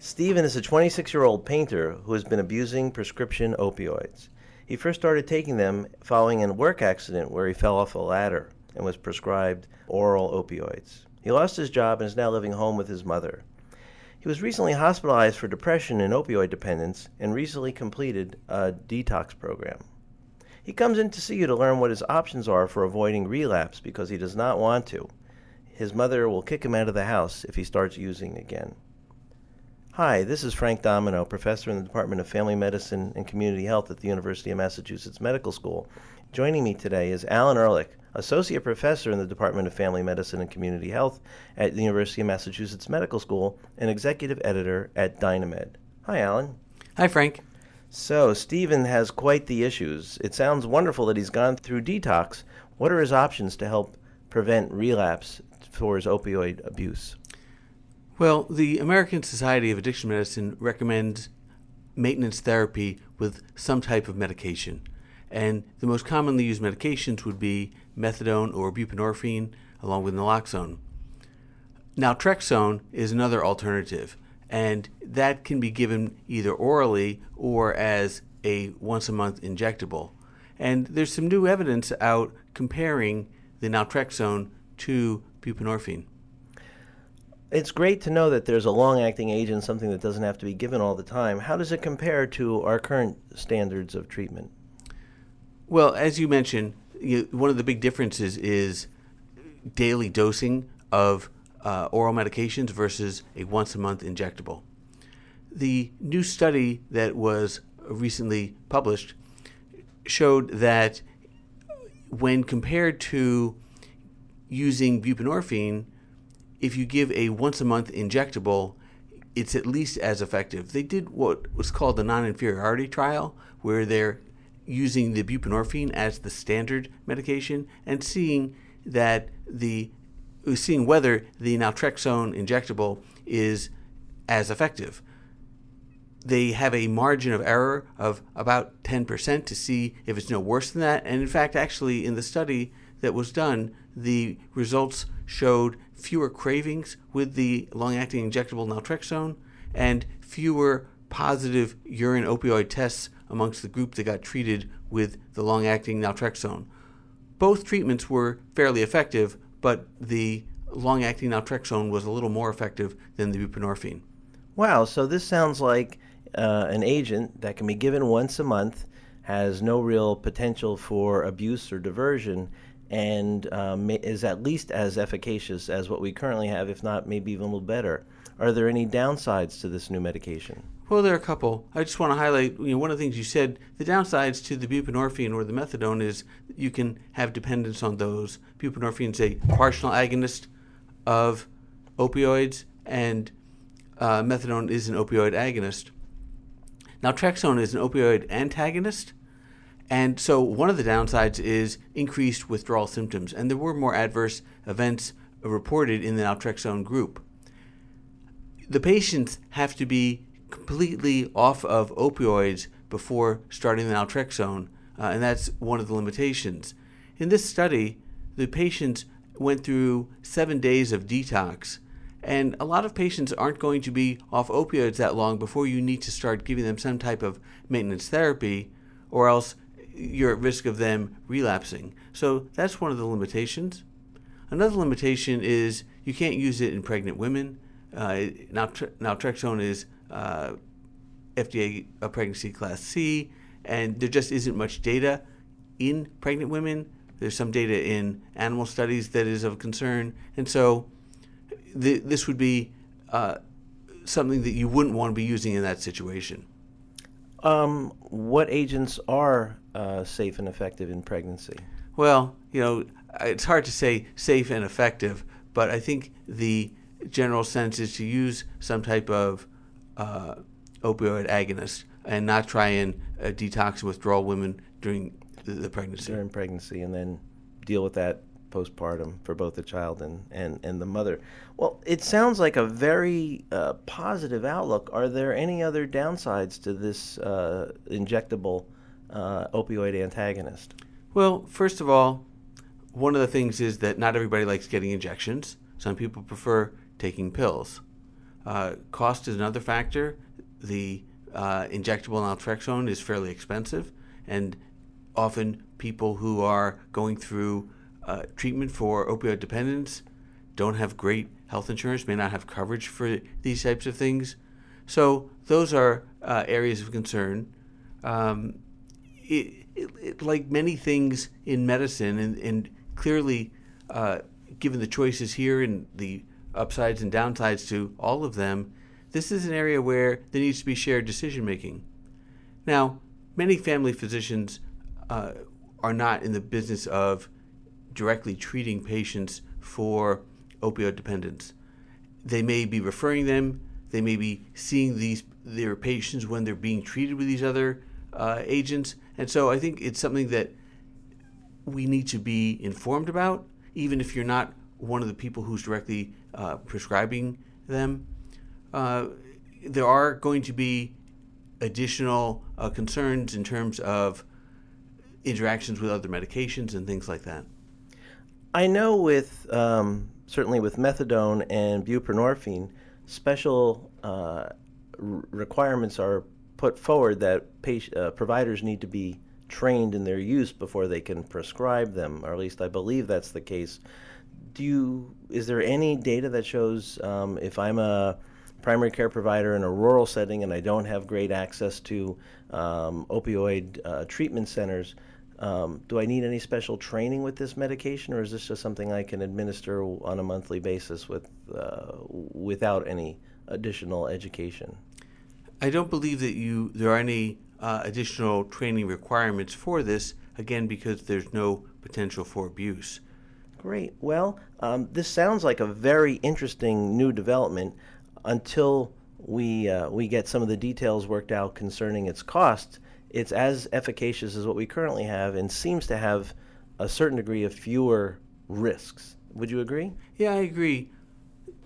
Stephen is a 26 year old painter who has been abusing prescription opioids. He first started taking them following a work accident where he fell off a ladder and was prescribed oral opioids. He lost his job and is now living home with his mother. He was recently hospitalized for depression and opioid dependence and recently completed a detox program. He comes in to see you to learn what his options are for avoiding relapse because he does not want to. His mother will kick him out of the house if he starts using again. Hi, this is Frank Domino, professor in the Department of Family Medicine and Community Health at the University of Massachusetts Medical School. Joining me today is Alan Ehrlich, associate professor in the Department of Family Medicine and Community Health at the University of Massachusetts Medical School and executive editor at Dynamed. Hi, Alan. Hi, Frank. So, Stephen has quite the issues. It sounds wonderful that he's gone through detox. What are his options to help prevent relapse for his opioid abuse? Well, the American Society of Addiction Medicine recommends maintenance therapy with some type of medication. And the most commonly used medications would be methadone or buprenorphine, along with naloxone. Naltrexone is another alternative, and that can be given either orally or as a once a month injectable. And there's some new evidence out comparing the naltrexone to buprenorphine. It's great to know that there's a long acting agent, something that doesn't have to be given all the time. How does it compare to our current standards of treatment? Well, as you mentioned, you, one of the big differences is daily dosing of uh, oral medications versus a once a month injectable. The new study that was recently published showed that when compared to using buprenorphine, if you give a once a month injectable, it's at least as effective. They did what was called the non inferiority trial, where they're using the buprenorphine as the standard medication and seeing that the seeing whether the naltrexone injectable is as effective. They have a margin of error of about 10% to see if it's no worse than that. And in fact, actually, in the study that was done, the results showed fewer cravings with the long acting injectable naltrexone and fewer positive urine opioid tests amongst the group that got treated with the long acting naltrexone. Both treatments were fairly effective, but the long acting naltrexone was a little more effective than the buprenorphine. Wow, so this sounds like uh, an agent that can be given once a month, has no real potential for abuse or diversion, and um, is at least as efficacious as what we currently have, if not maybe even a little better. Are there any downsides to this new medication? Well, there are a couple. I just want to highlight, you know, one of the things you said, the downsides to the buprenorphine or the methadone is you can have dependence on those. Buprenorphine is a partial agonist of opioids, and uh, methadone is an opioid agonist. Naltrexone is an opioid antagonist, and so one of the downsides is increased withdrawal symptoms, and there were more adverse events reported in the naltrexone group. The patients have to be completely off of opioids before starting the naltrexone, uh, and that's one of the limitations. In this study, the patients went through seven days of detox, and a lot of patients aren't going to be off opioids that long before you need to start giving them some type of maintenance therapy, or else you're at risk of them relapsing. So that's one of the limitations. Another limitation is you can't use it in pregnant women. Uh, naltrexone is uh, FDA a pregnancy class C, and there just isn't much data in pregnant women. There's some data in animal studies that is of concern, and so th- this would be uh, something that you wouldn't want to be using in that situation. Um, what agents are uh, safe and effective in pregnancy? Well, you know, it's hard to say safe and effective, but I think the general sense is to use some type of uh, opioid agonist and not try and uh, detox and withdraw women during the, the pregnancy. during pregnancy and then deal with that postpartum for both the child and, and, and the mother. Well, it sounds like a very uh, positive outlook. Are there any other downsides to this uh, injectable uh, opioid antagonist? Well, first of all, one of the things is that not everybody likes getting injections. Some people prefer taking pills. Uh, cost is another factor. The uh, injectable naltrexone is fairly expensive, and often people who are going through uh, treatment for opioid dependence don't have great health insurance, may not have coverage for these types of things. So those are uh, areas of concern. Um, it, it, it, like many things in medicine, and, and clearly, uh, given the choices here and the upsides and downsides to all of them, this is an area where there needs to be shared decision making. Now, many family physicians uh, are not in the business of directly treating patients for opioid dependence. They may be referring them. They may be seeing these their patients when they're being treated with these other uh, agents, and so I think it's something that we need to be informed about, even if you're not one of the people who's directly uh, prescribing them. Uh, there are going to be additional uh, concerns in terms of interactions with other medications and things like that. I know with um, certainly with methadone and buprenorphine, special uh, r- requirements are put forward that uh, providers need to be trained in their use before they can prescribe them, or at least I believe that's the case. Do you? Is there any data that shows um, if I'm a primary care provider in a rural setting and I don't have great access to um, opioid uh, treatment centers? Um, do I need any special training with this medication, or is this just something I can administer on a monthly basis with uh, without any additional education? I don't believe that you there are any uh, additional training requirements for this. Again, because there's no potential for abuse. Great. Well, um, this sounds like a very interesting new development. Until we uh, we get some of the details worked out concerning its costs, it's as efficacious as what we currently have, and seems to have a certain degree of fewer risks. Would you agree? Yeah, I agree.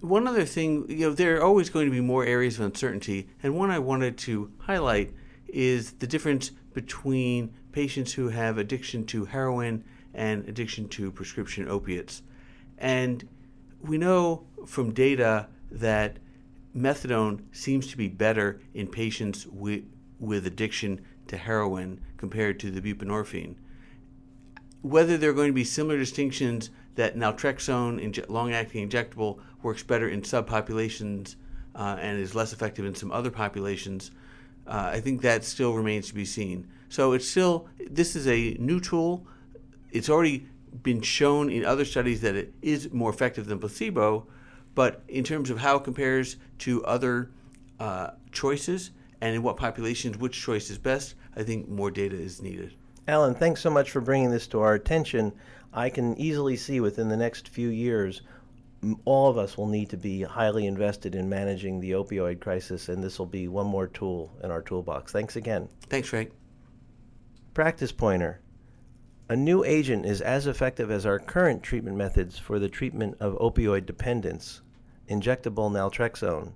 One other thing, you know, there are always going to be more areas of uncertainty, and one I wanted to highlight is the difference between patients who have addiction to heroin and addiction to prescription opiates. And we know from data that methadone seems to be better in patients with, with addiction to heroin compared to the buprenorphine. Whether there are going to be similar distinctions that naltrexone, inje- long-acting injectable, works better in subpopulations uh, and is less effective in some other populations, uh, I think that still remains to be seen. So it's still this is a new tool. It's already been shown in other studies that it is more effective than placebo, but in terms of how it compares to other uh, choices and in what populations which choice is best, I think more data is needed. Alan, thanks so much for bringing this to our attention. I can easily see within the next few years, all of us will need to be highly invested in managing the opioid crisis, and this will be one more tool in our toolbox. Thanks again. Thanks, Frank. Practice pointer. A new agent is as effective as our current treatment methods for the treatment of opioid dependence, injectable naltrexone.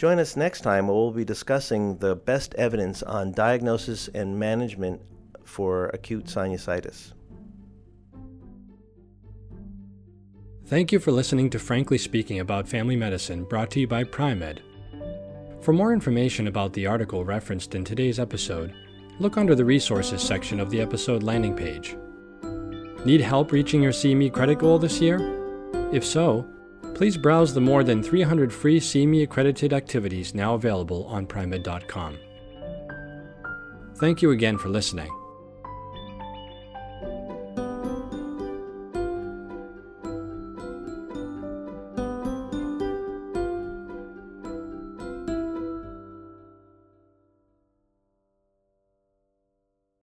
Join us next time where we'll be discussing the best evidence on diagnosis and management for acute sinusitis. Thank you for listening to Frankly Speaking About Family Medicine, brought to you by Primed. For more information about the article referenced in today's episode, look under the Resources section of the episode landing page. Need help reaching your CME credit goal this year? If so, please browse the more than 300 free CME accredited activities now available on Primed.com. Thank you again for listening.